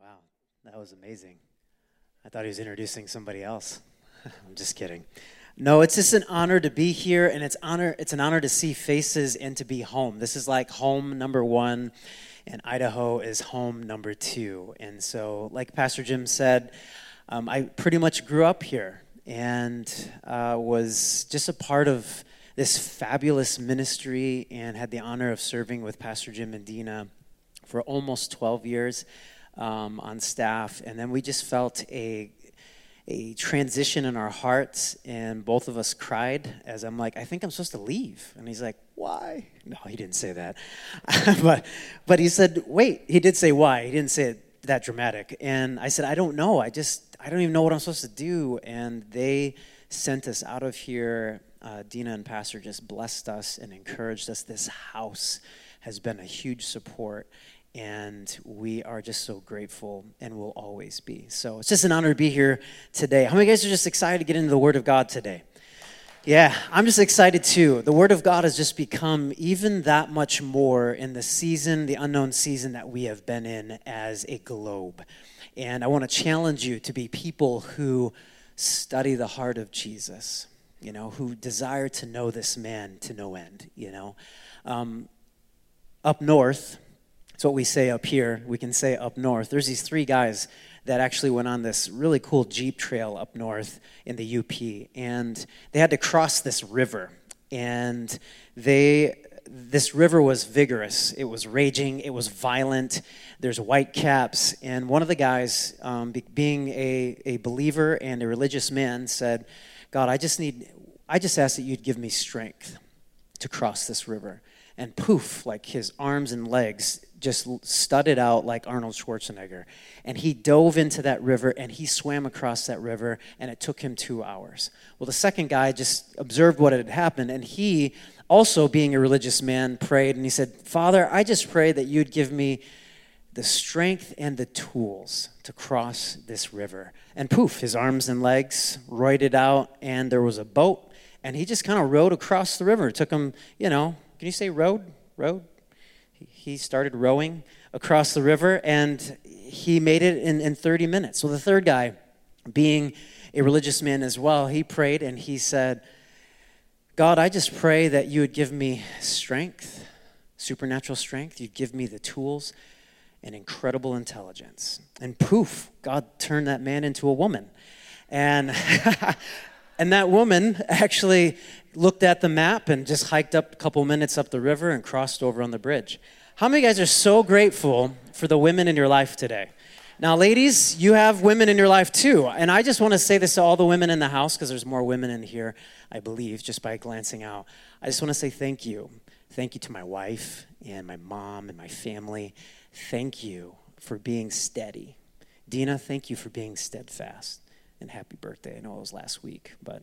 Wow, that was amazing. I thought he was introducing somebody else. I'm just kidding. No, it's just an honor to be here, and it's honor. It's an honor to see faces and to be home. This is like home number one, and Idaho is home number two. And so, like Pastor Jim said, um, I pretty much grew up here and uh, was just a part of this fabulous ministry, and had the honor of serving with Pastor Jim and Dina for almost 12 years um, on staff, and then we just felt a a transition in our hearts, and both of us cried as I'm like, I think I'm supposed to leave, and he's like, Why? No, he didn't say that, but but he said, Wait, he did say why. He didn't say it that dramatic, and I said, I don't know. I just I don't even know what I'm supposed to do, and they sent us out of here. Uh, Dina and Pastor just blessed us and encouraged us. This house has been a huge support and we are just so grateful and will always be. So it's just an honor to be here today. How many of you guys are just excited to get into the Word of God today? Yeah, I'm just excited too. The Word of God has just become even that much more in the season, the unknown season that we have been in as a globe. And I want to challenge you to be people who study the heart of Jesus, you know, who desire to know this man to no end, you know. Um, up north, it's what we say up here. We can say up north. There's these three guys that actually went on this really cool Jeep trail up north in the UP. And they had to cross this river. And they this river was vigorous. It was raging. It was violent. There's white caps. And one of the guys, um, be, being a, a believer and a religious man, said, God, I just need, I just ask that you'd give me strength to cross this river. And poof, like his arms and legs just studded out like Arnold Schwarzenegger. And he dove into that river and he swam across that river, and it took him two hours. Well, the second guy just observed what had happened, and he, also being a religious man, prayed and he said, Father, I just pray that you'd give me the strength and the tools to cross this river. And poof, his arms and legs roided out, and there was a boat, and he just kind of rowed across the river. It took him, you know, can you say rowed? Rowed? He started rowing across the river and he made it in, in 30 minutes. So the third guy, being a religious man as well, he prayed and he said, God, I just pray that you would give me strength, supernatural strength. You'd give me the tools and incredible intelligence. And poof, God turned that man into a woman. And, and that woman actually looked at the map and just hiked up a couple minutes up the river and crossed over on the bridge. How many guys are so grateful for the women in your life today? Now, ladies, you have women in your life too. And I just want to say this to all the women in the house because there's more women in here, I believe, just by glancing out. I just want to say thank you. Thank you to my wife and my mom and my family. Thank you for being steady. Dina, thank you for being steadfast. And happy birthday. I know it was last week, but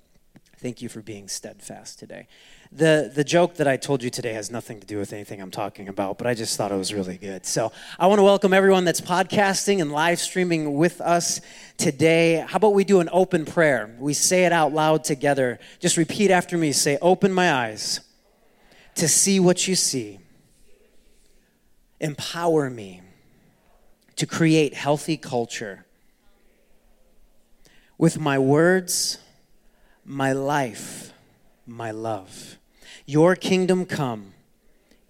Thank you for being steadfast today. The, the joke that I told you today has nothing to do with anything I'm talking about, but I just thought it was really good. So I want to welcome everyone that's podcasting and live streaming with us today. How about we do an open prayer? We say it out loud together. Just repeat after me. Say, Open my eyes to see what you see. Empower me to create healthy culture. With my words, my life, my love. Your kingdom come,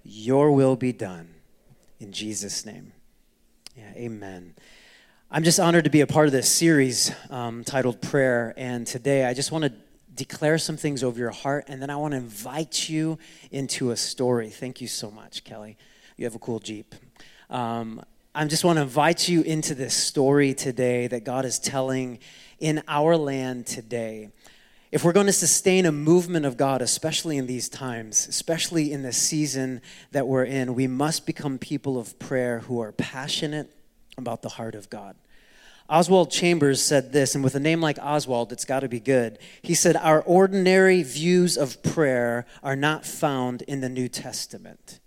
your will be done. In Jesus' name. Yeah, amen. I'm just honored to be a part of this series um, titled Prayer. And today I just want to declare some things over your heart, and then I want to invite you into a story. Thank you so much, Kelly. You have a cool Jeep. Um, I just want to invite you into this story today that God is telling in our land today. If we're going to sustain a movement of God, especially in these times, especially in the season that we're in, we must become people of prayer who are passionate about the heart of God. Oswald Chambers said this, and with a name like Oswald, it's got to be good. He said, Our ordinary views of prayer are not found in the New Testament.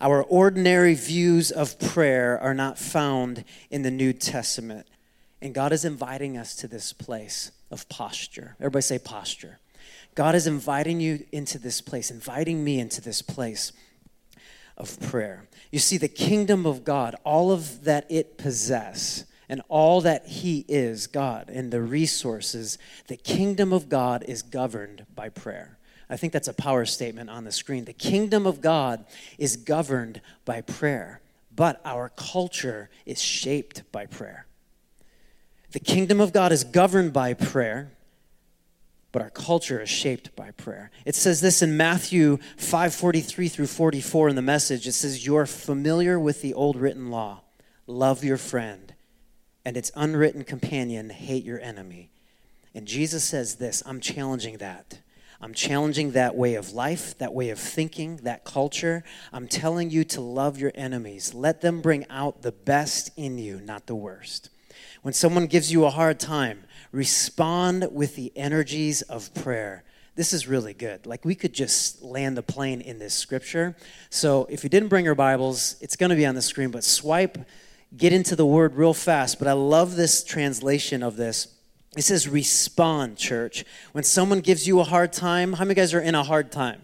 Our ordinary views of prayer are not found in the New Testament. And God is inviting us to this place of posture. Everybody say posture. God is inviting you into this place, inviting me into this place of prayer. You see, the kingdom of God, all of that it possess, and all that He is, God, and the resources, the kingdom of God is governed by prayer. I think that's a power statement on the screen. The kingdom of God is governed by prayer, but our culture is shaped by prayer. The kingdom of God is governed by prayer, but our culture is shaped by prayer. It says this in Matthew 5:43 through 44 in the message. It says you're familiar with the old written law. Love your friend and its unwritten companion, hate your enemy. And Jesus says this, I'm challenging that. I'm challenging that way of life, that way of thinking, that culture. I'm telling you to love your enemies. Let them bring out the best in you, not the worst. When someone gives you a hard time, respond with the energies of prayer. This is really good. Like we could just land the plane in this scripture. So if you didn't bring your Bibles, it's going to be on the screen, but swipe, get into the word real fast. But I love this translation of this it says respond, church. When someone gives you a hard time, how many guys are in a hard time?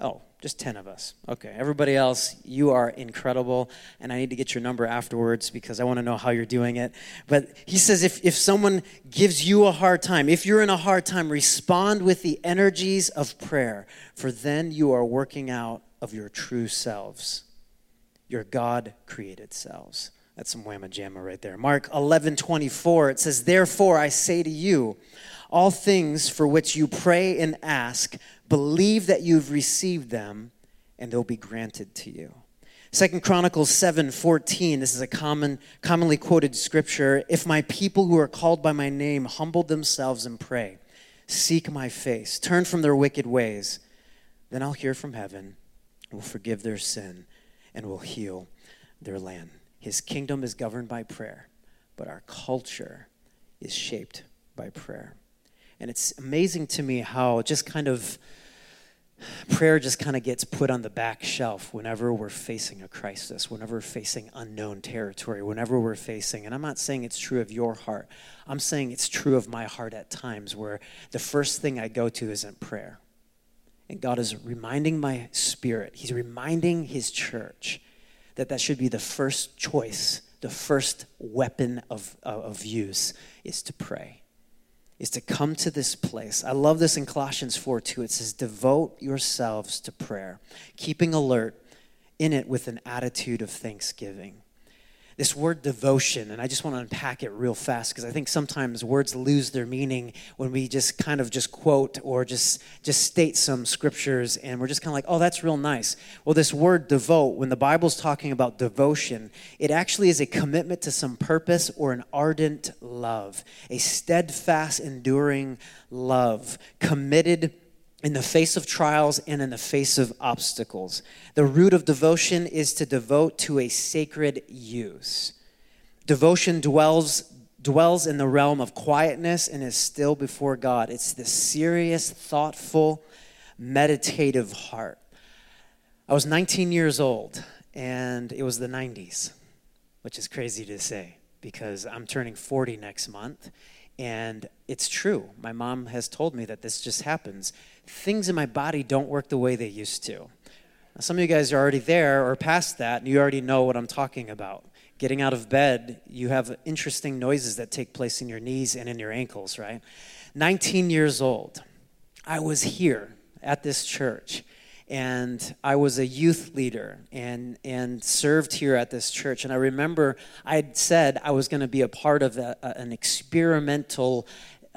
Oh, just 10 of us. Okay. Everybody else, you are incredible. And I need to get your number afterwards because I want to know how you're doing it. But he says if, if someone gives you a hard time, if you're in a hard time, respond with the energies of prayer, for then you are working out of your true selves, your God created selves. That's some whamma jamma right there. Mark 11, 24, it says, Therefore I say to you, all things for which you pray and ask, believe that you've received them, and they'll be granted to you. Second Chronicles 7, 14, this is a common, commonly quoted scripture. If my people who are called by my name humble themselves and pray, seek my face, turn from their wicked ways, then I'll hear from heaven, will forgive their sin, and will heal their land. His kingdom is governed by prayer, but our culture is shaped by prayer. And it's amazing to me how just kind of prayer just kind of gets put on the back shelf whenever we're facing a crisis, whenever we're facing unknown territory, whenever we're facing, and I'm not saying it's true of your heart, I'm saying it's true of my heart at times where the first thing I go to isn't prayer. And God is reminding my spirit, He's reminding His church that that should be the first choice, the first weapon of, uh, of use is to pray, is to come to this place. I love this in Colossians 4 2. It says, Devote yourselves to prayer, keeping alert in it with an attitude of thanksgiving this word devotion, and I just want to unpack it real fast because I think sometimes words lose their meaning when we just kind of just quote or just just state some scriptures and we're just kind of like, oh, that's real nice. Well, this word devote, when the Bible's talking about devotion, it actually is a commitment to some purpose or an ardent love, a steadfast, enduring love, committed in the face of trials and in the face of obstacles. The root of devotion is to devote to a sacred use. Devotion dwells dwells in the realm of quietness and is still before God. It's the serious, thoughtful, meditative heart. I was 19 years old and it was the 90s, which is crazy to say because I'm turning 40 next month and it's true. My mom has told me that this just happens things in my body don't work the way they used to. Now, some of you guys are already there or past that, and you already know what I'm talking about. Getting out of bed, you have interesting noises that take place in your knees and in your ankles, right? 19 years old, I was here at this church and I was a youth leader and, and served here at this church. And I remember I had said I was going to be a part of a, a, an experimental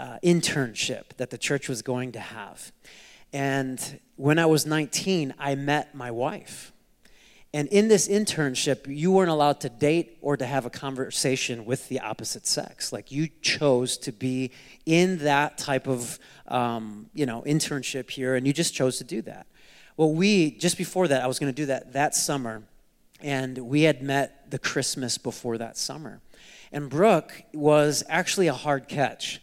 uh, internship that the church was going to have. And when I was 19, I met my wife. And in this internship, you weren't allowed to date or to have a conversation with the opposite sex. Like you chose to be in that type of, um, you know, internship here, and you just chose to do that. Well, we just before that, I was going to do that that summer, and we had met the Christmas before that summer. And Brooke was actually a hard catch.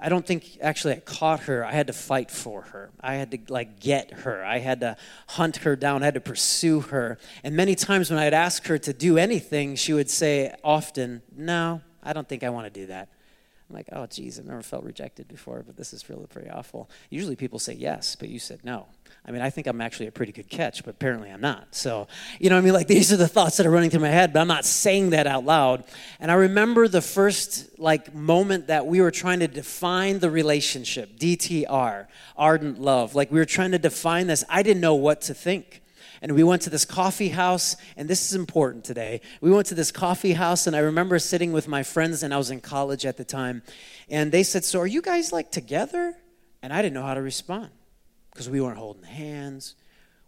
I don't think actually I caught her. I had to fight for her. I had to like get her. I had to hunt her down. I had to pursue her. And many times when I'd ask her to do anything, she would say often, "No, I don't think I want to do that." I'm like, oh, geez, I've never felt rejected before, but this is really pretty awful. Usually people say yes, but you said no. I mean, I think I'm actually a pretty good catch, but apparently I'm not. So, you know I mean? Like, these are the thoughts that are running through my head, but I'm not saying that out loud. And I remember the first, like, moment that we were trying to define the relationship, DTR, ardent love. Like, we were trying to define this. I didn't know what to think and we went to this coffee house and this is important today we went to this coffee house and i remember sitting with my friends and i was in college at the time and they said so are you guys like together and i didn't know how to respond because we weren't holding hands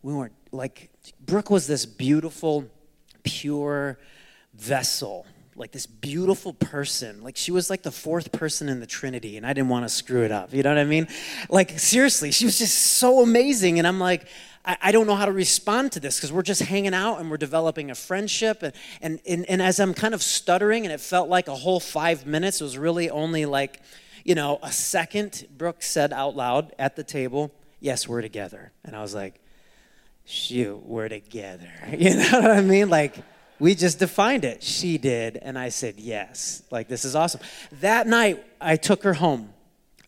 we weren't like brooke was this beautiful pure vessel like this beautiful person. Like she was like the fourth person in the Trinity, and I didn't want to screw it up. You know what I mean? Like seriously, she was just so amazing. And I'm like, I, I don't know how to respond to this because we're just hanging out and we're developing a friendship. And, and, and, and as I'm kind of stuttering, and it felt like a whole five minutes, it was really only like, you know, a second, Brooke said out loud at the table, Yes, we're together. And I was like, Shoot, we're together. You know what I mean? Like, we just defined it. She did, and I said yes. Like, this is awesome. That night, I took her home,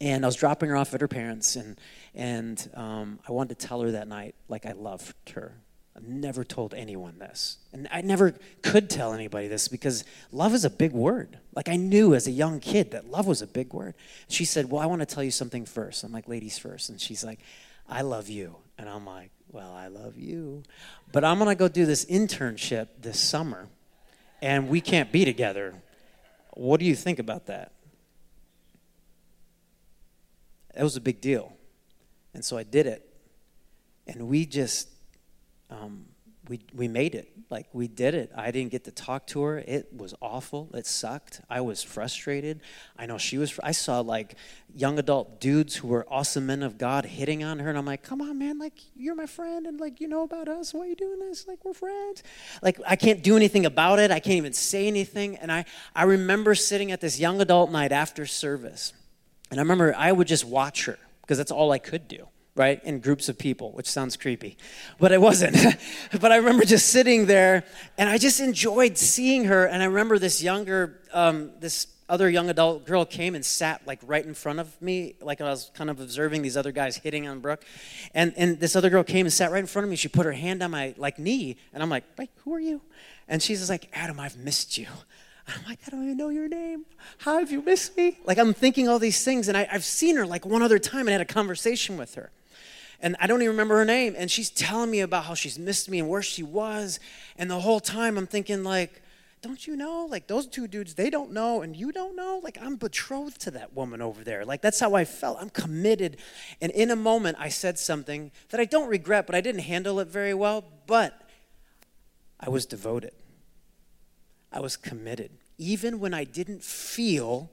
and I was dropping her off at her parents, and and um, I wanted to tell her that night, like I loved her. I've never told anyone this. And I never could tell anybody this because love is a big word. Like I knew as a young kid that love was a big word. She said, Well, I want to tell you something first. I'm like, Ladies first. And she's like, I love you. And I'm like, Well, I love you. But I'm going to go do this internship this summer and we can't be together. What do you think about that? That was a big deal. And so I did it. And we just, um, we, we made it. Like, we did it. I didn't get to talk to her. It was awful. It sucked. I was frustrated. I know she was. I saw like young adult dudes who were awesome men of God hitting on her. And I'm like, come on, man. Like, you're my friend. And like, you know about us. Why are you doing this? Like, we're friends. Like, I can't do anything about it. I can't even say anything. And I, I remember sitting at this young adult night after service. And I remember I would just watch her because that's all I could do, right? In groups of people, which sounds creepy, but it wasn't. but I remember just sitting there and I just enjoyed seeing her. And I remember this younger, um, this other young adult girl came and sat like right in front of me, like I was kind of observing these other guys hitting on Brooke. And, and this other girl came and sat right in front of me. She put her hand on my like knee, and I'm like, "Wait, who are you?" And she's just like, "Adam, I've missed you." I'm like, I don't even know your name. How have you missed me? Like, I'm thinking all these things, and I, have seen her like one other time and had a conversation with her. And I don't even remember her name. And she's telling me about how she's missed me and where she was. And the whole time I'm thinking, like, don't you know? Like, those two dudes, they don't know, and you don't know? Like, I'm betrothed to that woman over there. Like, that's how I felt. I'm committed. And in a moment, I said something that I don't regret, but I didn't handle it very well. But I was devoted. I was committed. Even when I didn't feel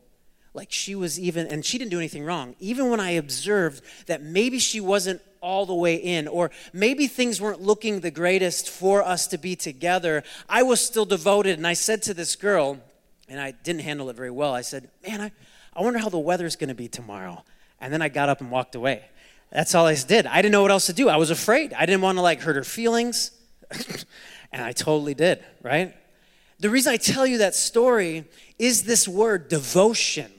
like she was even, and she didn't do anything wrong, even when I observed that maybe she wasn't all the way in, or maybe things weren't looking the greatest for us to be together, I was still devoted. And I said to this girl, and I didn't handle it very well, I said, Man, I, I wonder how the weather's gonna be tomorrow. And then I got up and walked away. That's all I did. I didn't know what else to do. I was afraid. I didn't want to like hurt her feelings. and I totally did, right? The reason I tell you that story is this word devotion.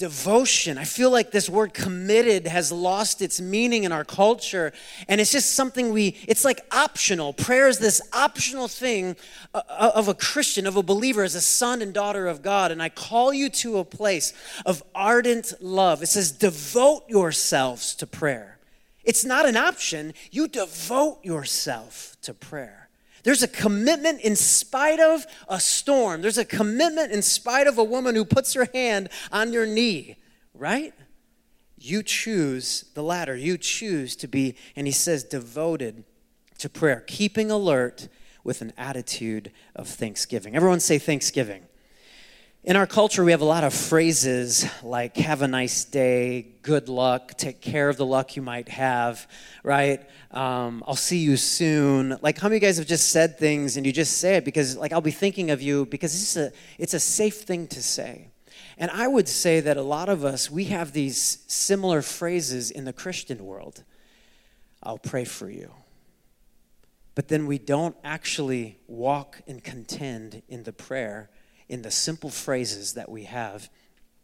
Devotion. I feel like this word committed has lost its meaning in our culture, and it's just something we, it's like optional. Prayer is this optional thing uh, uh, of a Christian, of a believer, as a son and daughter of God. And I call you to a place of ardent love. It says, devote yourselves to prayer. It's not an option, you devote yourself to prayer. There's a commitment in spite of a storm. There's a commitment in spite of a woman who puts her hand on your knee, right? You choose the latter. You choose to be, and he says, devoted to prayer, keeping alert with an attitude of thanksgiving. Everyone say thanksgiving. In our culture, we have a lot of phrases like have a nice day, good luck, take care of the luck you might have, right? Um, I'll see you soon. Like, how many of you guys have just said things and you just say it because, like, I'll be thinking of you because it's a, it's a safe thing to say. And I would say that a lot of us, we have these similar phrases in the Christian world. I'll pray for you. But then we don't actually walk and contend in the prayer in the simple phrases that we have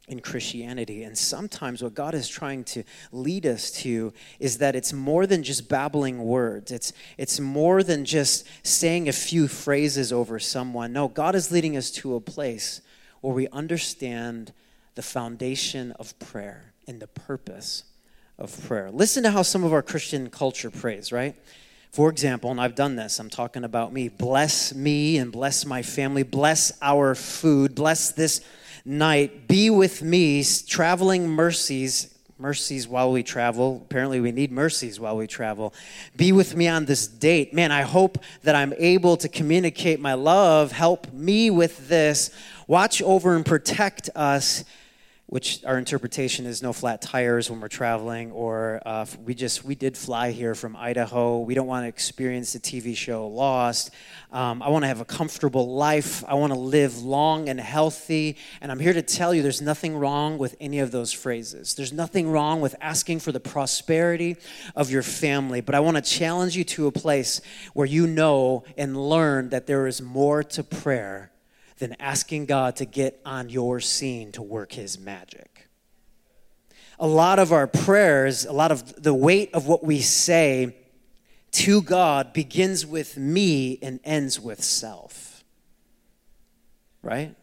in Christianity. And sometimes what God is trying to lead us to is that it's more than just babbling words. It's it's more than just saying a few phrases over someone. No, God is leading us to a place where we understand the foundation of prayer and the purpose of prayer. Listen to how some of our Christian culture prays, right? For example, and I've done this, I'm talking about me. Bless me and bless my family. Bless our food. Bless this night. Be with me, traveling mercies. Mercies while we travel. Apparently, we need mercies while we travel. Be with me on this date. Man, I hope that I'm able to communicate my love. Help me with this. Watch over and protect us which our interpretation is no flat tires when we're traveling, or uh, we just we did fly here from Idaho. We don't want to experience the TV show Lost. Um, I want to have a comfortable life. I want to live long and healthy. And I'm here to tell you, there's nothing wrong with any of those phrases. There's nothing wrong with asking for the prosperity of your family. But I want to challenge you to a place where you know and learn that there is more to prayer than asking God to get on your scene to work his magic. A lot of our prayers, a lot of the weight of what we say to God begins with me and ends with self. Right?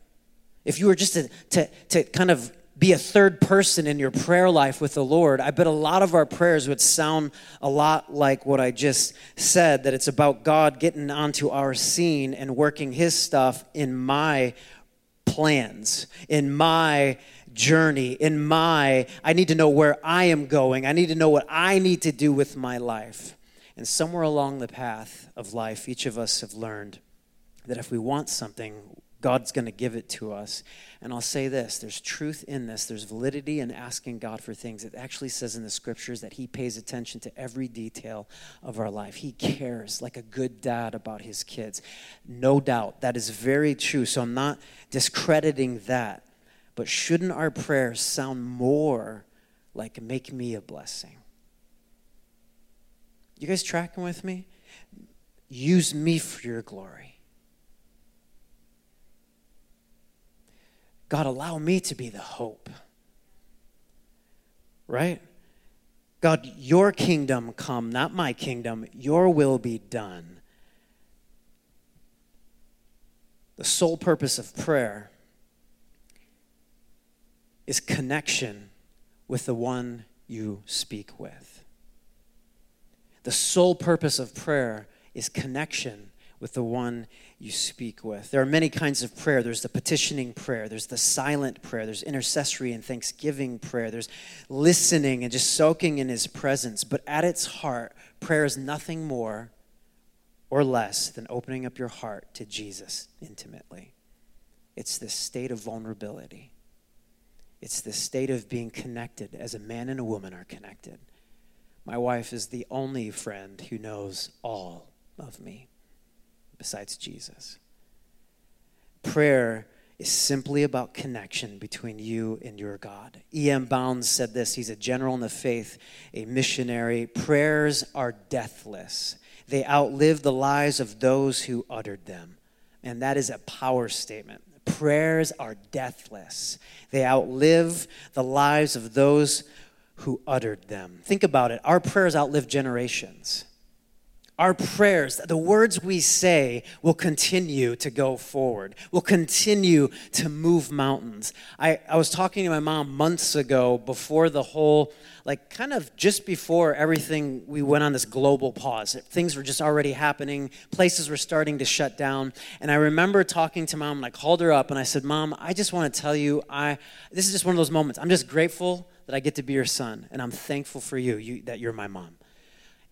If you were just to, to, to kind of be a third person in your prayer life with the Lord, I bet a lot of our prayers would sound a lot like what I just said that it's about God getting onto our scene and working His stuff in my plans, in my journey, in my, I need to know where I am going. I need to know what I need to do with my life. And somewhere along the path of life, each of us have learned that if we want something, God's going to give it to us. And I'll say this there's truth in this, there's validity in asking God for things. It actually says in the scriptures that He pays attention to every detail of our life. He cares like a good dad about his kids. No doubt, that is very true. So I'm not discrediting that. But shouldn't our prayers sound more like, make me a blessing? You guys tracking with me? Use me for your glory. God, allow me to be the hope. Right? God, your kingdom come, not my kingdom. Your will be done. The sole purpose of prayer is connection with the one you speak with. The sole purpose of prayer is connection with the one you speak with. There are many kinds of prayer. There's the petitioning prayer, there's the silent prayer, there's intercessory and thanksgiving prayer, there's listening and just soaking in his presence. But at its heart, prayer is nothing more or less than opening up your heart to Jesus intimately. It's this state of vulnerability. It's this state of being connected as a man and a woman are connected. My wife is the only friend who knows all of me besides Jesus. Prayer is simply about connection between you and your God. E.M. Bounds said this. He's a general in the faith, a missionary. Prayers are deathless, they outlive the lives of those who uttered them. And that is a power statement. Prayers are deathless, they outlive the lives of those who uttered them. Think about it. Our prayers outlive generations our prayers, the words we say, will continue to go forward, will continue to move mountains. I, I was talking to my mom months ago before the whole, like, kind of just before everything, we went on this global pause. Things were just already happening, places were starting to shut down. And I remember talking to mom, and I called her up and I said, Mom, I just want to tell you, I, this is just one of those moments. I'm just grateful that I get to be your son, and I'm thankful for you, you that you're my mom.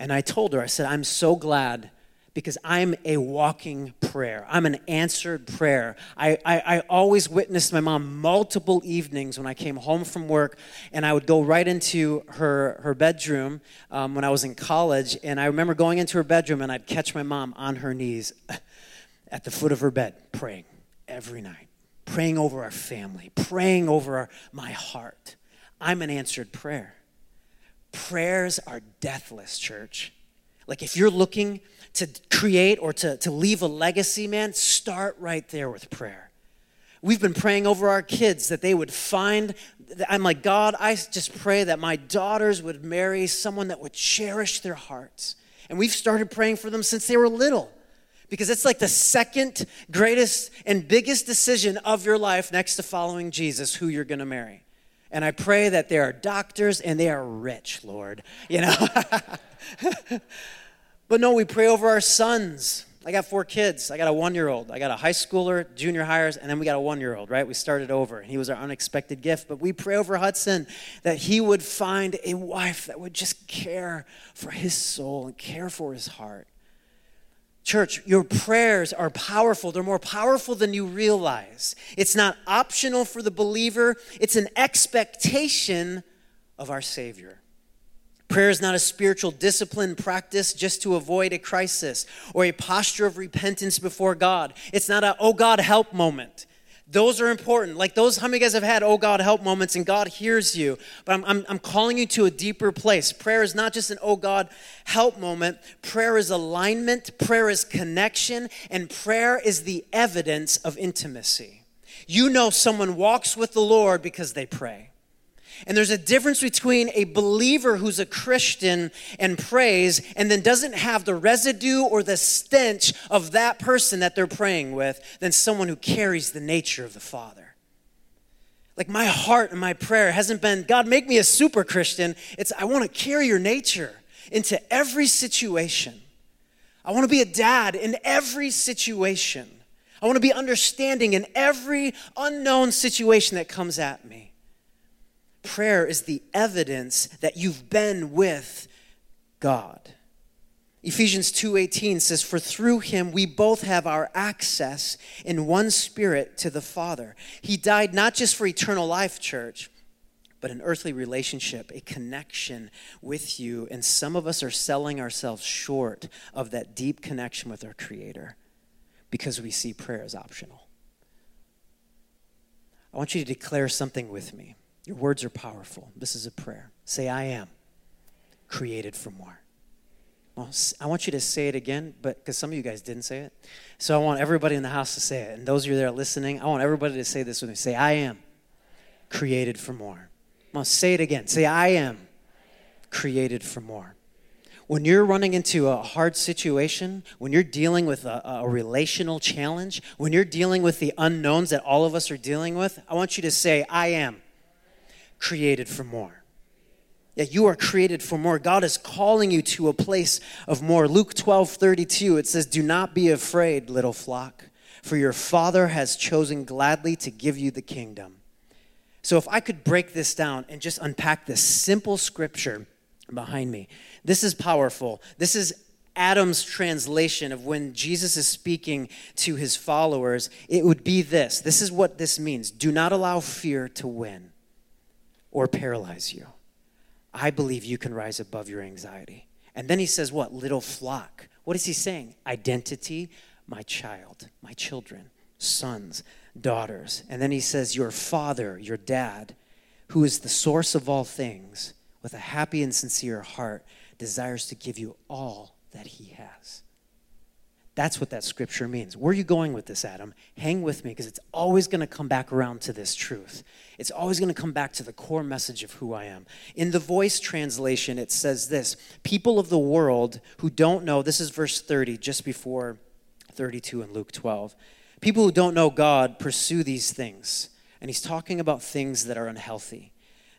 And I told her, I said, I'm so glad because I'm a walking prayer. I'm an answered prayer. I, I, I, always witnessed my mom multiple evenings when I came home from work, and I would go right into her, her bedroom um, when I was in college. And I remember going into her bedroom, and I'd catch my mom on her knees at the foot of her bed, praying every night, praying over our family, praying over our, my heart. I'm an answered prayer. Prayers are deathless, church. Like if you're looking to create or to, to leave a legacy, man, start right there with prayer. We've been praying over our kids that they would find. I'm like, God, I just pray that my daughters would marry someone that would cherish their hearts. And we've started praying for them since they were little because it's like the second greatest and biggest decision of your life next to following Jesus who you're going to marry. And I pray that they are doctors and they are rich, Lord. You know? but no, we pray over our sons I got four kids. I got a one year old. I got a high schooler, junior hires, and then we got a one year old, right? We started over. He was our unexpected gift. But we pray over Hudson that he would find a wife that would just care for his soul and care for his heart. Church, your prayers are powerful. They're more powerful than you realize. It's not optional for the believer, it's an expectation of our Savior. Prayer is not a spiritual discipline practice just to avoid a crisis or a posture of repentance before God. It's not a, oh God, help moment. Those are important. Like those, how many guys have had, oh God, help moments and God hears you? But I'm, I'm, I'm calling you to a deeper place. Prayer is not just an, oh God, help moment. Prayer is alignment, prayer is connection, and prayer is the evidence of intimacy. You know someone walks with the Lord because they pray. And there's a difference between a believer who's a Christian and prays and then doesn't have the residue or the stench of that person that they're praying with than someone who carries the nature of the Father. Like my heart and my prayer hasn't been, God, make me a super Christian. It's, I want to carry your nature into every situation. I want to be a dad in every situation. I want to be understanding in every unknown situation that comes at me. Prayer is the evidence that you've been with God. Ephesians 2:18 says for through him we both have our access in one spirit to the Father. He died not just for eternal life, church, but an earthly relationship, a connection with you, and some of us are selling ourselves short of that deep connection with our creator because we see prayer as optional. I want you to declare something with me. Your words are powerful. This is a prayer. Say, I am created for more. I want you to say it again, but because some of you guys didn't say it. So I want everybody in the house to say it. And those of you that are listening, I want everybody to say this with me. Say, I am created for more. Well, say it again. Say, I am created for more. When you're running into a hard situation, when you're dealing with a, a, relational challenge, when you're dealing with the unknowns that all of us are dealing with, I want you to say, I am created for more. Yeah, you are created for more. God is calling you to a place of more. Luke 12 32, it says, Do not be afraid, little flock, for your Father has chosen gladly to give you the kingdom. So, if I could break this down and just unpack this simple scripture behind me, this is powerful. This is Adam's translation of when Jesus is speaking to his followers. It would be this this is what this means do not allow fear to win or paralyze you. I believe you can rise above your anxiety. And then he says, What? Little flock. What is he saying? Identity, my child, my children, sons, daughters. And then he says, Your father, your dad, who is the source of all things, with a happy and sincere heart, desires to give you all that he has. That's what that scripture means. Where are you going with this, Adam? Hang with me because it's always going to come back around to this truth. It's always going to come back to the core message of who I am. In the voice translation, it says this People of the world who don't know, this is verse 30, just before 32 in Luke 12. People who don't know God pursue these things. And he's talking about things that are unhealthy.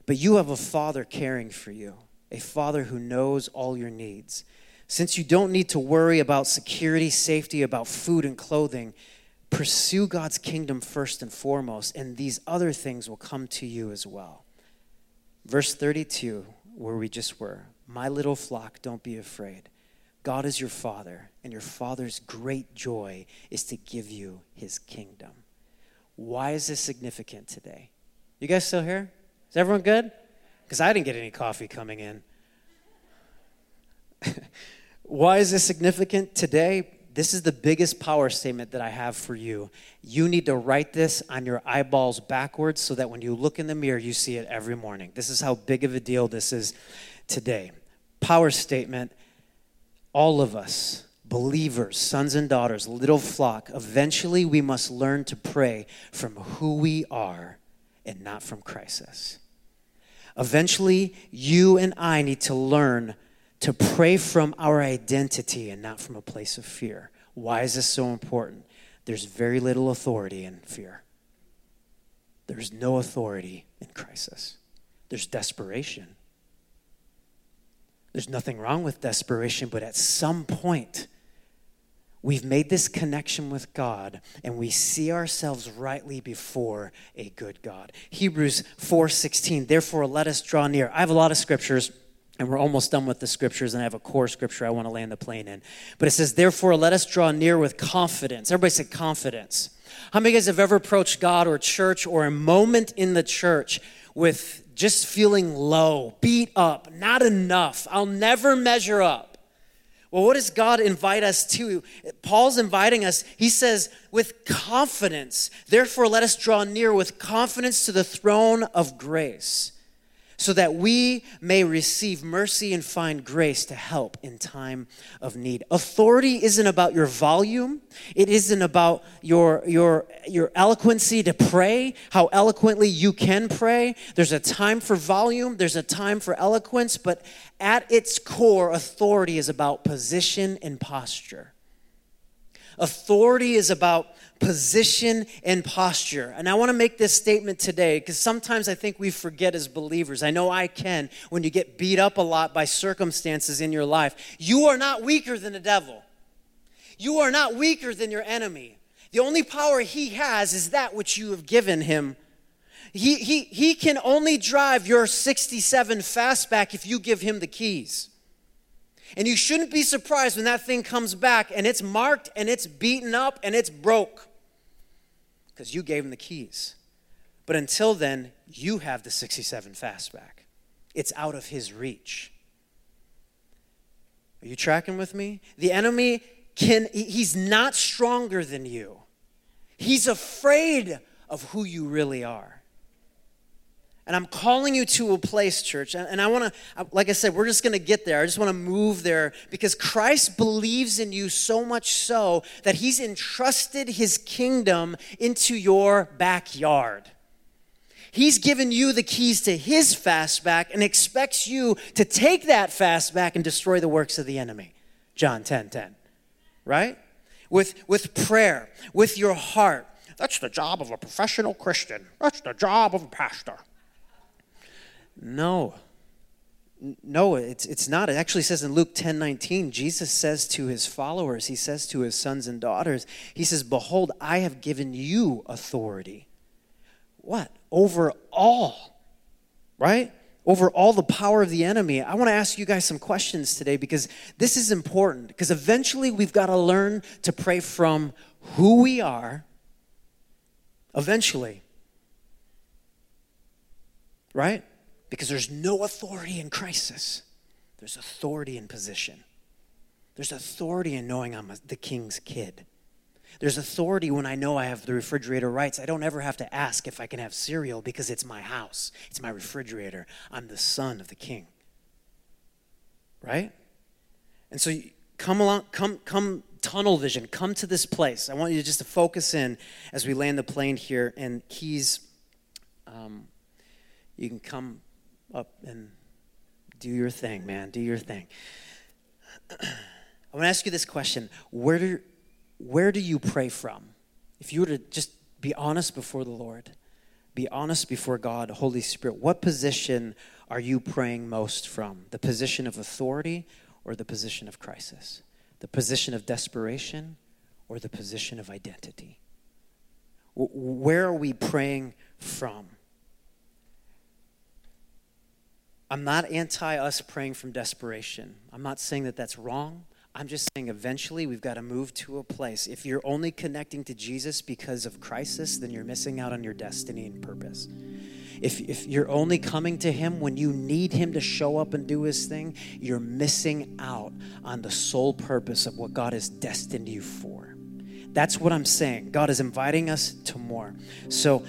But you have a father caring for you, a father who knows all your needs. Since you don't need to worry about security, safety, about food and clothing, pursue God's kingdom first and foremost, and these other things will come to you as well. Verse 32, where we just were My little flock, don't be afraid. God is your father, and your father's great joy is to give you his kingdom. Why is this significant today? You guys still here? Is everyone good? Because I didn't get any coffee coming in. Why is this significant today? This is the biggest power statement that I have for you. You need to write this on your eyeballs backwards so that when you look in the mirror, you see it every morning. This is how big of a deal this is today. Power statement all of us believers, sons and daughters, little flock, eventually we must learn to pray from who we are and not from crisis. Eventually, you and I need to learn to pray from our identity and not from a place of fear. Why is this so important? There's very little authority in fear. There's no authority in crisis. There's desperation. There's nothing wrong with desperation, but at some point, we've made this connection with God and we see ourselves rightly before a good God. Hebrews 4:16 Therefore let us draw near. I have a lot of scriptures and we're almost done with the scriptures and I have a core scripture I want to land the plane in. But it says therefore let us draw near with confidence. Everybody say confidence. How many of you guys have ever approached God or church or a moment in the church with just feeling low, beat up, not enough. I'll never measure up. Well, what does God invite us to? Paul's inviting us, he says, with confidence. Therefore, let us draw near with confidence to the throne of grace so that we may receive mercy and find grace to help in time of need. Authority isn't about your volume, it isn't about your, your, your eloquency to pray, how eloquently you can pray. There's a time for volume, there's a time for eloquence, but at its core, authority is about position and posture. Authority is about position and posture. And I want to make this statement today because sometimes I think we forget as believers. I know I can when you get beat up a lot by circumstances in your life. You are not weaker than the devil, you are not weaker than your enemy. The only power he has is that which you have given him. He, he, he can only drive your 67 fastback if you give him the keys. And you shouldn't be surprised when that thing comes back and it's marked and it's beaten up and it's broke because you gave him the keys. But until then, you have the 67 fastback. It's out of his reach. Are you tracking with me? The enemy can, he's not stronger than you. He's afraid of who you really are. And I'm calling you to a place, church. And I want to, like I said, we're just going to get there. I just want to move there because Christ believes in you so much so that he's entrusted his kingdom into your backyard. He's given you the keys to his fastback and expects you to take that fastback and destroy the works of the enemy. John 10 10. Right? With, with prayer, with your heart. That's the job of a professional Christian. That's the job of a pastor. No. No, it's, it's not. It actually says in Luke 10 19, Jesus says to his followers, he says to his sons and daughters, he says, Behold, I have given you authority. What? Over all, right? Over all the power of the enemy. I want to ask you guys some questions today because this is important. Because eventually we've got to learn to pray from who we are, eventually, right? Because there's no authority in crisis, there's authority in position. There's authority in knowing I'm a, the king's kid. There's authority when I know I have the refrigerator rights. I don't ever have to ask if I can have cereal because it's my house, it's my refrigerator. I'm the son of the king. Right? And so come along, come, come tunnel vision, come to this place. I want you just to focus in as we land the plane here. And Keys, um, you can come up and do your thing, man. Do your thing. I want to ask you this question where do, where do you pray from? If you were to just be honest before the Lord, be honest before God, Holy Spirit, what position are you praying most from? The position of authority or the position of crisis? The position of desperation or the position of identity? Where are we praying from? I'm not anti us praying from desperation. I'm not saying that that's wrong. I'm just saying eventually we've got to move to a place. If you're only connecting to Jesus because of crisis, then you're missing out on your destiny and purpose. If, if you're only coming to Him when you need Him to show up and do His thing, you're missing out on the sole purpose of what God has destined you for. That's what I'm saying. God is inviting us to more. So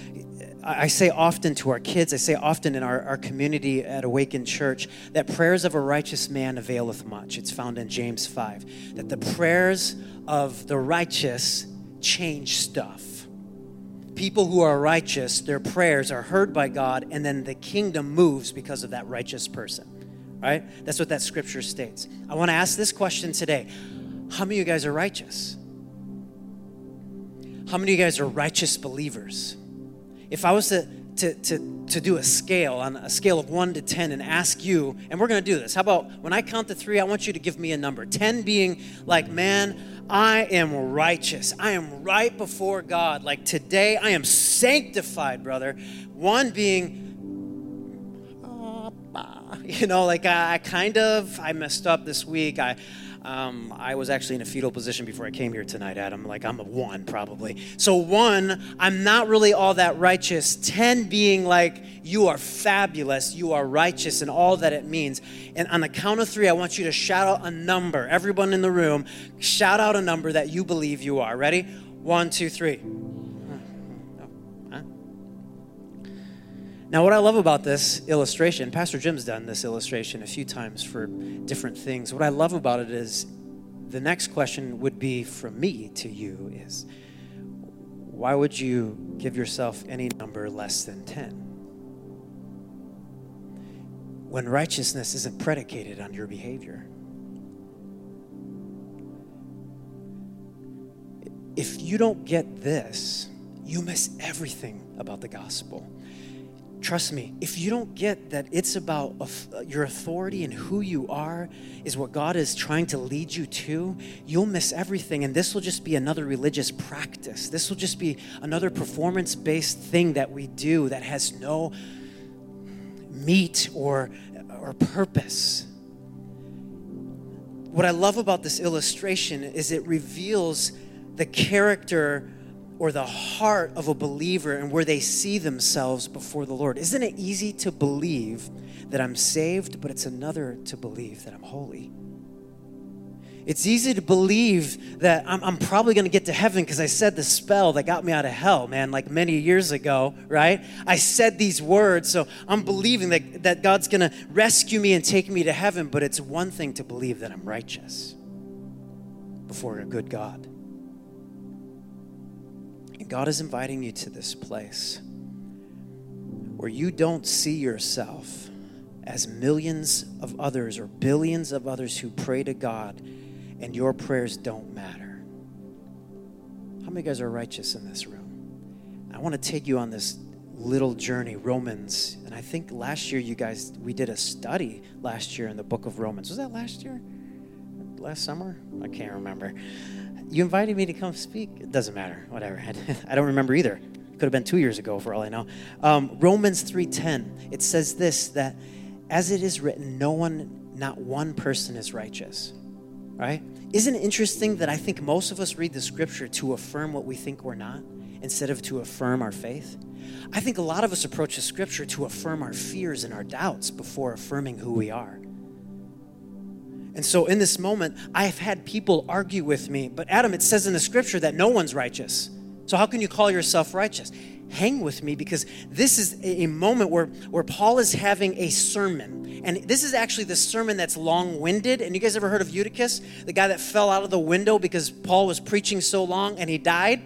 I say often to our kids, I say often in our, our community at Awakened Church, that prayers of a righteous man availeth much. It's found in James 5. That the prayers of the righteous change stuff. People who are righteous, their prayers are heard by God, and then the kingdom moves because of that righteous person. Right? That's what that scripture states. I want to ask this question today How many of you guys are righteous? How many of you guys are righteous believers? If I was to, to, to, to do a scale on a scale of one to 10 and ask you, and we're going to do this. How about when I count to three, I want you to give me a number. 10 being like, man, I am righteous. I am right before God. Like today, I am sanctified, brother. One being, ah, you know, like I, I kind of, I messed up this week. I, um, I was actually in a fetal position before I came here tonight, Adam. Like, I'm a one probably. So, one, I'm not really all that righteous. 10 being like, you are fabulous, you are righteous, and all that it means. And on the count of three, I want you to shout out a number. Everyone in the room, shout out a number that you believe you are. Ready? One, two, three. Now, what I love about this illustration, Pastor Jim's done this illustration a few times for different things. What I love about it is the next question would be from me to you is why would you give yourself any number less than 10? When righteousness isn't predicated on your behavior. If you don't get this, you miss everything about the gospel. Trust me, if you don't get that it's about uh, your authority and who you are is what God is trying to lead you to, you'll miss everything. And this will just be another religious practice. This will just be another performance based thing that we do that has no meat or, or purpose. What I love about this illustration is it reveals the character or the heart of a believer and where they see themselves before the Lord. Isn't it easy to believe that I'm saved, but it's another to believe that I'm holy? It's easy to believe that I'm, I'm probably going to get to heaven because I said the spell that got me out of hell, man, like many years ago, right? I said these words, so I'm believing that, that God's going to rescue me and take me to heaven, but it's one thing to believe that I'm righteous before a good God. And God is inviting you to this place where you don't see yourself as millions of others or billions of others who pray to God and your prayers don't matter. How many guys are righteous in this room? I want to take you on this little journey, Romans. And I think last year you guys, we did a study last year in the book of Romans. Was that last year? Last summer? I can't remember. You invited me to come speak. It doesn't matter. Whatever. I don't remember either. Could have been two years ago, for all I know. Um, Romans three ten. It says this that as it is written, no one, not one person, is righteous. Right? Isn't it interesting that I think most of us read the scripture to affirm what we think we're not instead of to affirm our faith? I think a lot of us approach the scripture to affirm our fears and our doubts before affirming who we are. And so in this moment, I have had people argue with me, but Adam, it says in the scripture that no one's righteous. So how can you call yourself righteous? Hang with me because this is a moment where, where Paul is having a sermon. And this is actually the sermon that's long winded. And you guys ever heard of Eutychus? The guy that fell out of the window because Paul was preaching so long and he died?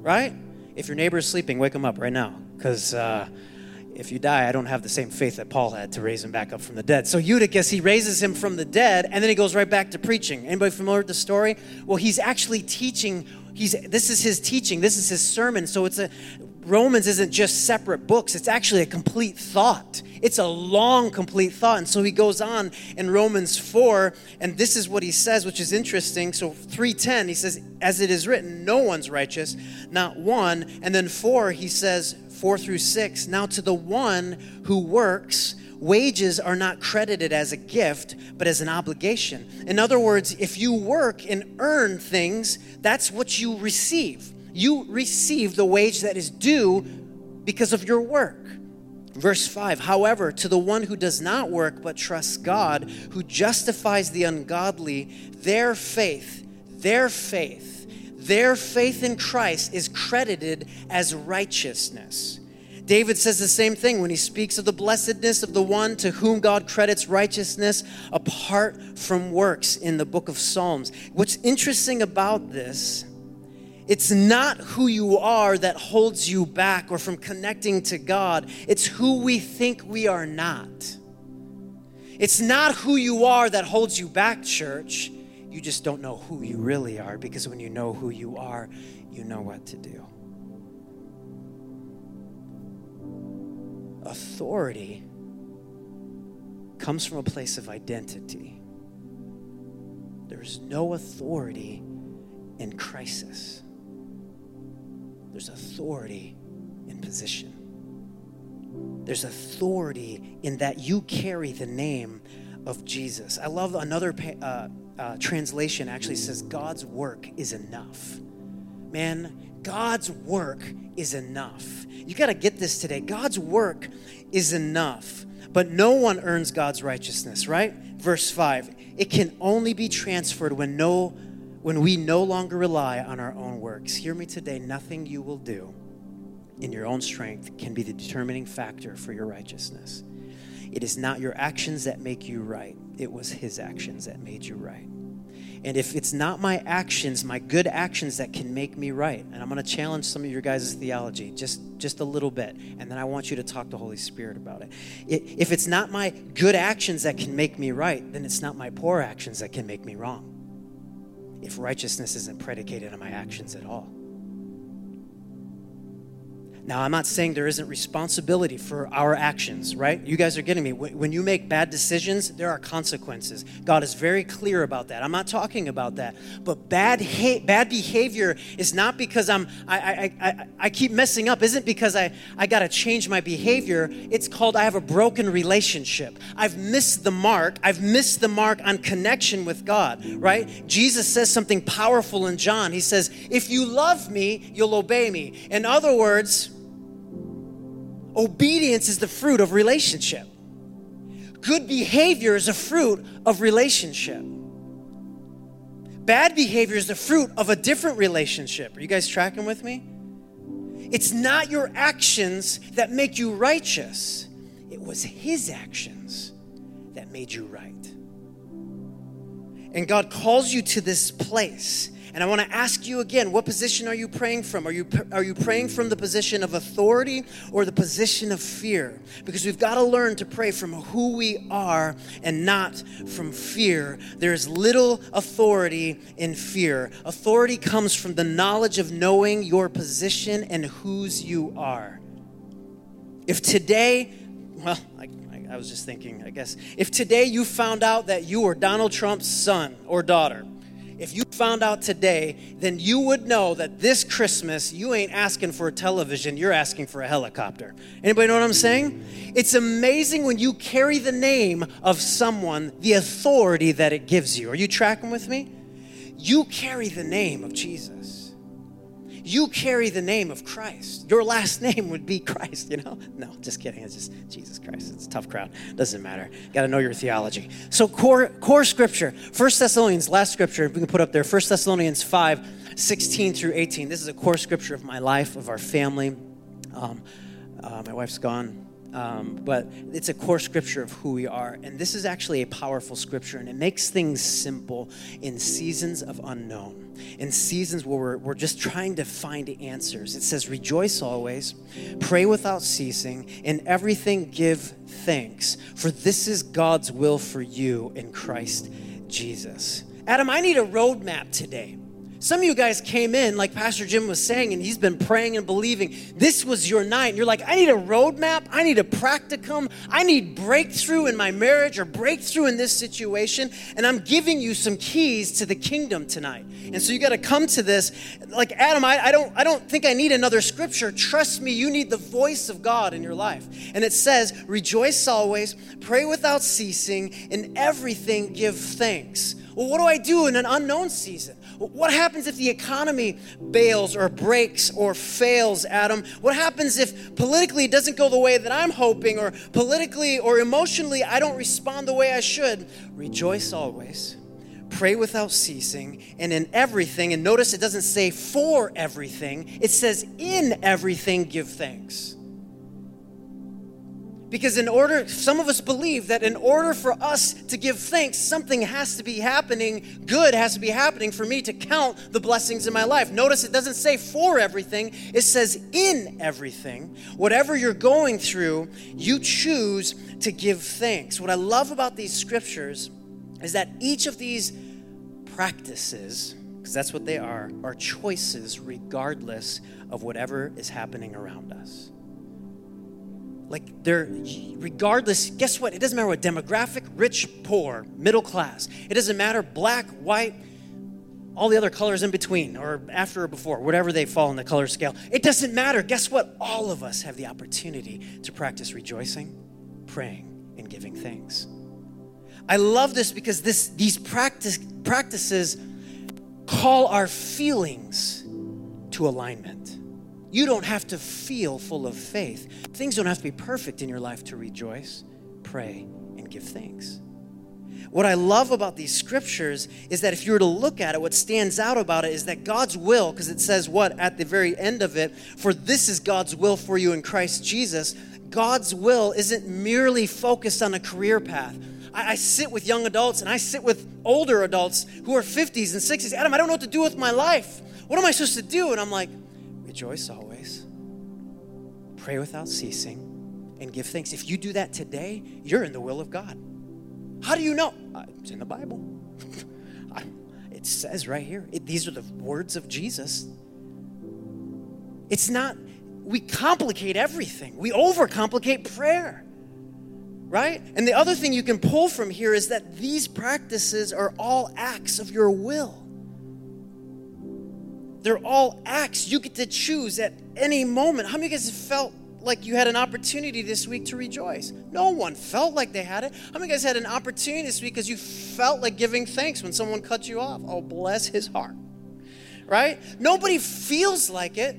Right? If your neighbor is sleeping, wake him up right now because. Uh, if you die, I don't have the same faith that Paul had to raise him back up from the dead. So Eutychus, he raises him from the dead, and then he goes right back to preaching. Anybody familiar with the story? Well, he's actually teaching. He's this is his teaching. This is his sermon. So it's a Romans isn't just separate books. It's actually a complete thought. It's a long, complete thought. And so he goes on in Romans 4, and this is what he says, which is interesting. So 310, he says, As it is written, no one's righteous, not one. And then 4, he says, 4 through 6. Now, to the one who works, wages are not credited as a gift, but as an obligation. In other words, if you work and earn things, that's what you receive. You receive the wage that is due because of your work. Verse 5 However, to the one who does not work but trusts God, who justifies the ungodly, their faith, their faith their faith in Christ is credited as righteousness. David says the same thing when he speaks of the blessedness of the one to whom God credits righteousness apart from works in the book of Psalms. What's interesting about this, it's not who you are that holds you back or from connecting to God, it's who we think we are not. It's not who you are that holds you back, church. You just don't know who you really are because when you know who you are, you know what to do. authority comes from a place of identity. There's no authority in crisis, there's authority in position. There's authority in that you carry the name of Jesus. I love another uh, uh, translation actually says God's work is enough. Man, God's work is enough. You got to get this today. God's work is enough, but no one earns God's righteousness, right? Verse 5. It can only be transferred when no when we no longer rely on our own works. Hear me today, nothing you will do in your own strength can be the determining factor for your righteousness. It is not your actions that make you right. It was his actions that made you right. And if it's not my actions, my good actions that can make me right, and I'm going to challenge some of your guys' theology just, just a little bit, and then I want you to talk to Holy Spirit about it. If it's not my good actions that can make me right, then it's not my poor actions that can make me wrong. If righteousness isn't predicated on my actions at all. Now, I'm not saying there isn't responsibility for our actions, right? You guys are getting me. When you make bad decisions, there are consequences. God is very clear about that. I'm not talking about that. But bad bad behavior is not because I'm I, I, I, I keep messing up. Isn't because I, I got to change my behavior. It's called I have a broken relationship. I've missed the mark. I've missed the mark on connection with God, right? Jesus says something powerful in John. He says, "If you love me, you'll obey me." In other words, Obedience is the fruit of relationship. Good behavior is a fruit of relationship. Bad behavior is the fruit of a different relationship. Are you guys tracking with me? It's not your actions that make you righteous, it was His actions that made you right. And God calls you to this place and I want to ask you again, what position are you praying from? Are you, are you praying from the position of authority or the position of fear? Because we've got to learn to pray from who we are and not from fear. There's little authority in fear. Authority comes from the knowledge of knowing your position and whose you are. If today, well, I, I was just thinking, I guess, if today you found out that you were Donald Trump's son or daughter, if you found out today, then you would know that this Christmas you ain't asking for a television, you're asking for a helicopter. Anybody know what I'm saying? It's amazing when you carry the name of someone, the authority that it gives you. Are you tracking with me? You carry the name of Jesus you carry the name of Christ. Your last name would be Christ, you know? No, just kidding. It's just Jesus Christ. It's a tough crowd. Doesn't matter. Got to know your theology. So core core scripture, First Thessalonians, last scripture, we can put up there, First Thessalonians 5, 16 through 18. This is a core scripture of my life, of our family. Um, uh, my wife's gone um, but it's a core scripture of who we are. And this is actually a powerful scripture, and it makes things simple in seasons of unknown, in seasons where we're, we're just trying to find answers. It says, Rejoice always, pray without ceasing, in everything give thanks, for this is God's will for you in Christ Jesus. Adam, I need a roadmap today. Some of you guys came in, like Pastor Jim was saying, and he's been praying and believing. This was your night. And you're like, I need a roadmap. I need a practicum. I need breakthrough in my marriage or breakthrough in this situation. And I'm giving you some keys to the kingdom tonight. And so you got to come to this. Like, Adam, I, I, don't, I don't think I need another scripture. Trust me, you need the voice of God in your life. And it says, Rejoice always, pray without ceasing, in everything give thanks. Well, what do I do in an unknown season? What happens if the economy bails or breaks or fails, Adam? What happens if politically it doesn't go the way that I'm hoping, or politically or emotionally I don't respond the way I should? Rejoice always. Pray without ceasing, and in everything, and notice it doesn't say for everything, it says in everything give thanks. Because in order, some of us believe that in order for us to give thanks, something has to be happening, good has to be happening for me to count the blessings in my life. Notice it doesn't say for everything, it says in everything. Whatever you're going through, you choose to give thanks. What I love about these scriptures is that each of these practices, because that's what they are, are choices regardless of whatever is happening around us. Like they're, regardless, guess what? It doesn't matter what demographic, rich, poor, middle class. It doesn't matter, black, white, all the other colors in between, or after or before, whatever they fall in the color scale. It doesn't matter. Guess what? All of us have the opportunity to practice rejoicing, praying, and giving thanks. I love this because this, these practice, practices call our feelings to alignment. You don't have to feel full of faith. Things don't have to be perfect in your life to rejoice, pray, and give thanks. What I love about these scriptures is that if you were to look at it, what stands out about it is that God's will, because it says what at the very end of it, for this is God's will for you in Christ Jesus. God's will isn't merely focused on a career path. I, I sit with young adults and I sit with older adults who are 50s and 60s. Adam, I don't know what to do with my life. What am I supposed to do? And I'm like, Rejoice always, pray without ceasing, and give thanks. If you do that today, you're in the will of God. How do you know? Uh, it's in the Bible. it says right here. It, these are the words of Jesus. It's not, we complicate everything, we overcomplicate prayer right? And the other thing you can pull from here is that these practices are all acts of your will. They're all acts you get to choose at any moment. How many of you guys felt like you had an opportunity this week to rejoice? No one felt like they had it. How many of you guys had an opportunity this week because you felt like giving thanks when someone cut you off? Oh, bless his heart. Right? Nobody feels like it.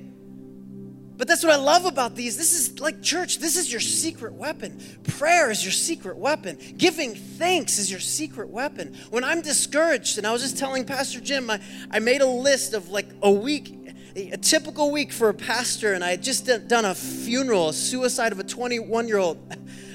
But that's what I love about these. This is like church, this is your secret weapon. Prayer is your secret weapon. Giving thanks is your secret weapon. When I'm discouraged, and I was just telling Pastor Jim, I, I made a list of like a week, a typical week for a pastor, and I had just done a funeral, a suicide of a 21 year old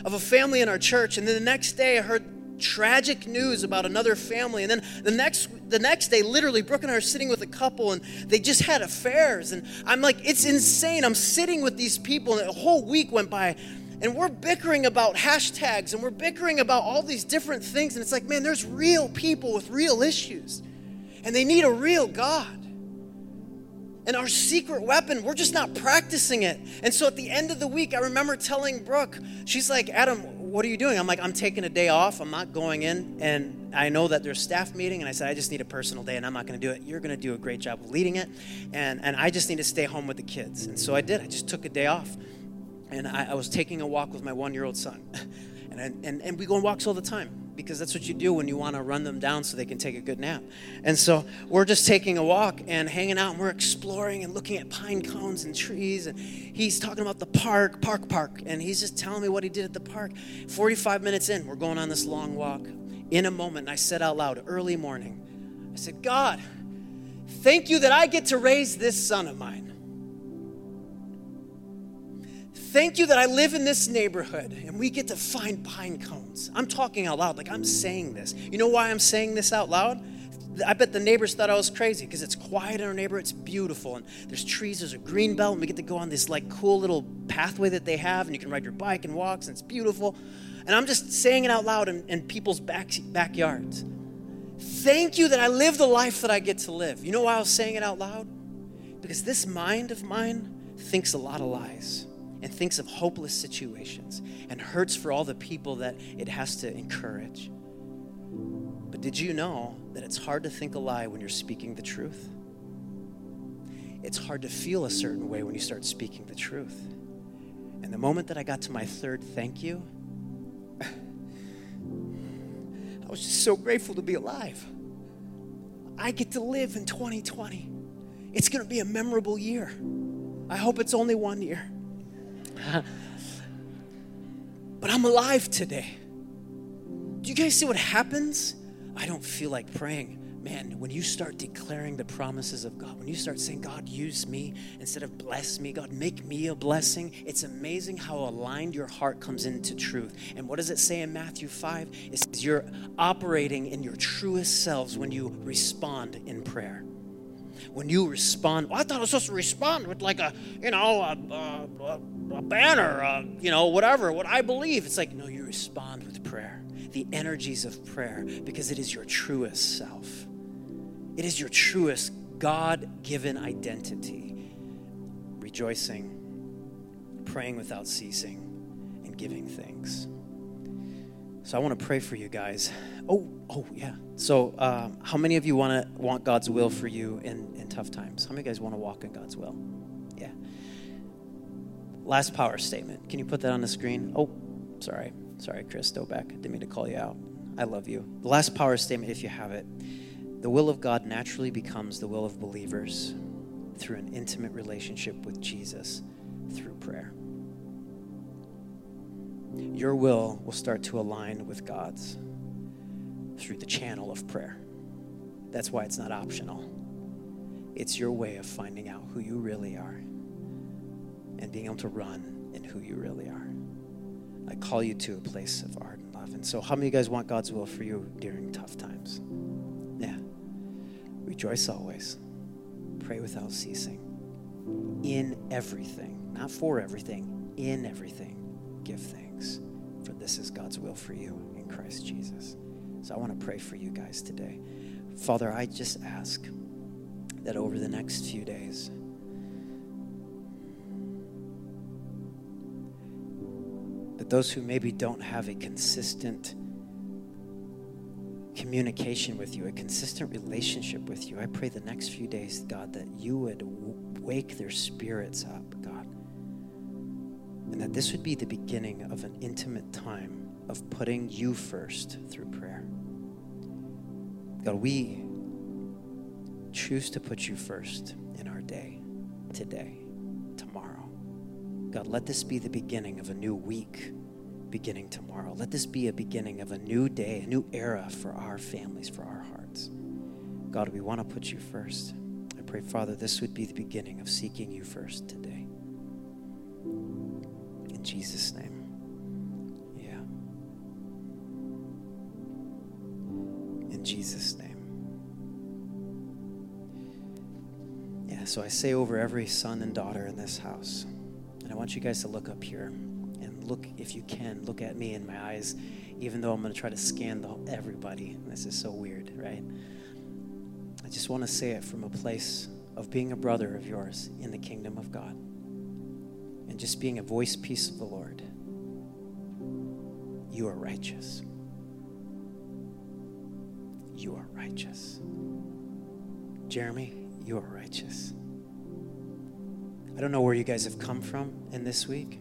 of a family in our church. And then the next day, I heard tragic news about another family. And then the next the next day literally brooke and i are sitting with a couple and they just had affairs. And i'm like it's insane. I'm sitting with these people and a whole week went by and we're bickering about hashtags and we're bickering about all these different things. And it's like man there's real people with real issues and they need a real god. And our secret weapon, we're just not practicing it. And so at the end of the week, I remember telling Brooke, she's like, Adam, what are you doing? I'm like, I'm taking a day off. I'm not going in. And I know that there's staff meeting. And I said, I just need a personal day and I'm not going to do it. You're going to do a great job of leading it. And, and I just need to stay home with the kids. And so I did. I just took a day off. And I, I was taking a walk with my one year old son. and, and, and we go on walks all the time because that's what you do when you want to run them down so they can take a good nap. And so we're just taking a walk and hanging out and we're exploring and looking at pine cones and trees. And he's talking about the park, park, park. And he's just telling me what he did at the park. 45 minutes in, we're going on this long walk. In a moment, I said out loud, early morning, I said, God, thank you that I get to raise this son of mine. Thank you that I live in this neighborhood and we get to find pine cones. I'm talking out loud, like I'm saying this. You know why I'm saying this out loud? I bet the neighbors thought I was crazy because it's quiet in our neighborhood. It's beautiful. And there's trees, there's a green belt, and we get to go on this like cool little pathway that they have, and you can ride your bike and walks, and it's beautiful. And I'm just saying it out loud in, in people's back, backyards. Thank you that I live the life that I get to live. You know why I was saying it out loud? Because this mind of mine thinks a lot of lies and thinks of hopeless situations and hurts for all the people that it has to encourage. But did you know that it's hard to think a lie when you're speaking the truth? It's hard to feel a certain way when you start speaking the truth. And the moment that I got to my third thank you, I was just so grateful to be alive. I get to live in 2020. It's going to be a memorable year. I hope it's only one year. but I'm alive today. Do you guys see what happens? I don't feel like praying. man, when you start declaring the promises of God, when you start saying, God, use me instead of bless me, God, make me a blessing, it's amazing how aligned your heart comes into truth. And what does it say in Matthew 5? It says you're operating in your truest selves when you respond in prayer. When you respond, well, I thought I was supposed to respond with like a, you know, a, a, a banner, a, you know, whatever, what I believe. It's like, no, you respond with prayer the energies of prayer because it is your truest self. It is your truest God given identity. Rejoicing, praying without ceasing, and giving thanks. So I want to pray for you guys. Oh, oh yeah. So um, how many of you want to want God's will for you in, in tough times? How many guys want to walk in God's will? Last power statement. Can you put that on the screen? Oh, sorry. Sorry, Chris Doback. Didn't mean to call you out. I love you. The last power statement, if you have it. The will of God naturally becomes the will of believers through an intimate relationship with Jesus through prayer. Your will will start to align with God's through the channel of prayer. That's why it's not optional. It's your way of finding out who you really are and being able to run in who you really are. I call you to a place of ardent love. And so, how many of you guys want God's will for you during tough times? Yeah. Rejoice always. Pray without ceasing. In everything, not for everything, in everything, give thanks. For this is God's will for you in Christ Jesus. So, I want to pray for you guys today. Father, I just ask that over the next few days, that those who maybe don't have a consistent communication with you, a consistent relationship with you, I pray the next few days, God, that you would wake their spirits up, God. And that this would be the beginning of an intimate time of putting you first through prayer. God, we choose to put you first in our day, today. God, let this be the beginning of a new week beginning tomorrow. Let this be a beginning of a new day, a new era for our families, for our hearts. God, we want to put you first. I pray, Father, this would be the beginning of seeking you first today. In Jesus' name. Yeah. In Jesus' name. Yeah, so I say over every son and daughter in this house, I want you guys to look up here and look, if you can, look at me in my eyes, even though I'm going to try to scan the, everybody. This is so weird, right? I just want to say it from a place of being a brother of yours in the kingdom of God and just being a voice piece of the Lord. You are righteous. You are righteous. Jeremy, you are righteous. I don't know where you guys have come from in this week.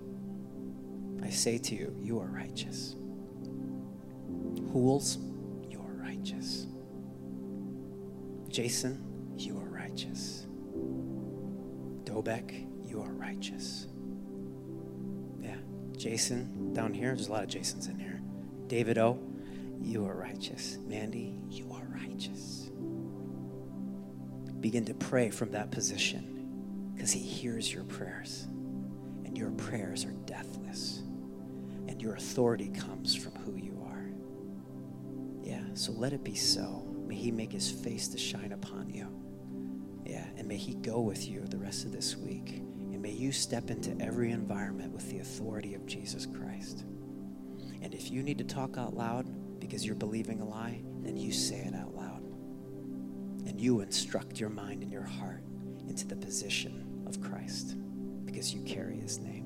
I say to you, you are righteous. Hools, you are righteous. Jason, you are righteous. Dobek, you are righteous. Yeah, Jason down here, there's a lot of Jasons in here. David O, you are righteous. Mandy, you are righteous. Begin to pray from that position because he hears your prayers, and your prayers are deathless, and your authority comes from who you are. Yeah, so let it be so. May he make his face to shine upon you. Yeah, and may he go with you the rest of this week. And may you step into every environment with the authority of Jesus Christ. And if you need to talk out loud because you're believing a lie, then you say it out loud. And you instruct your mind and your heart into the position of Christ because you carry his name.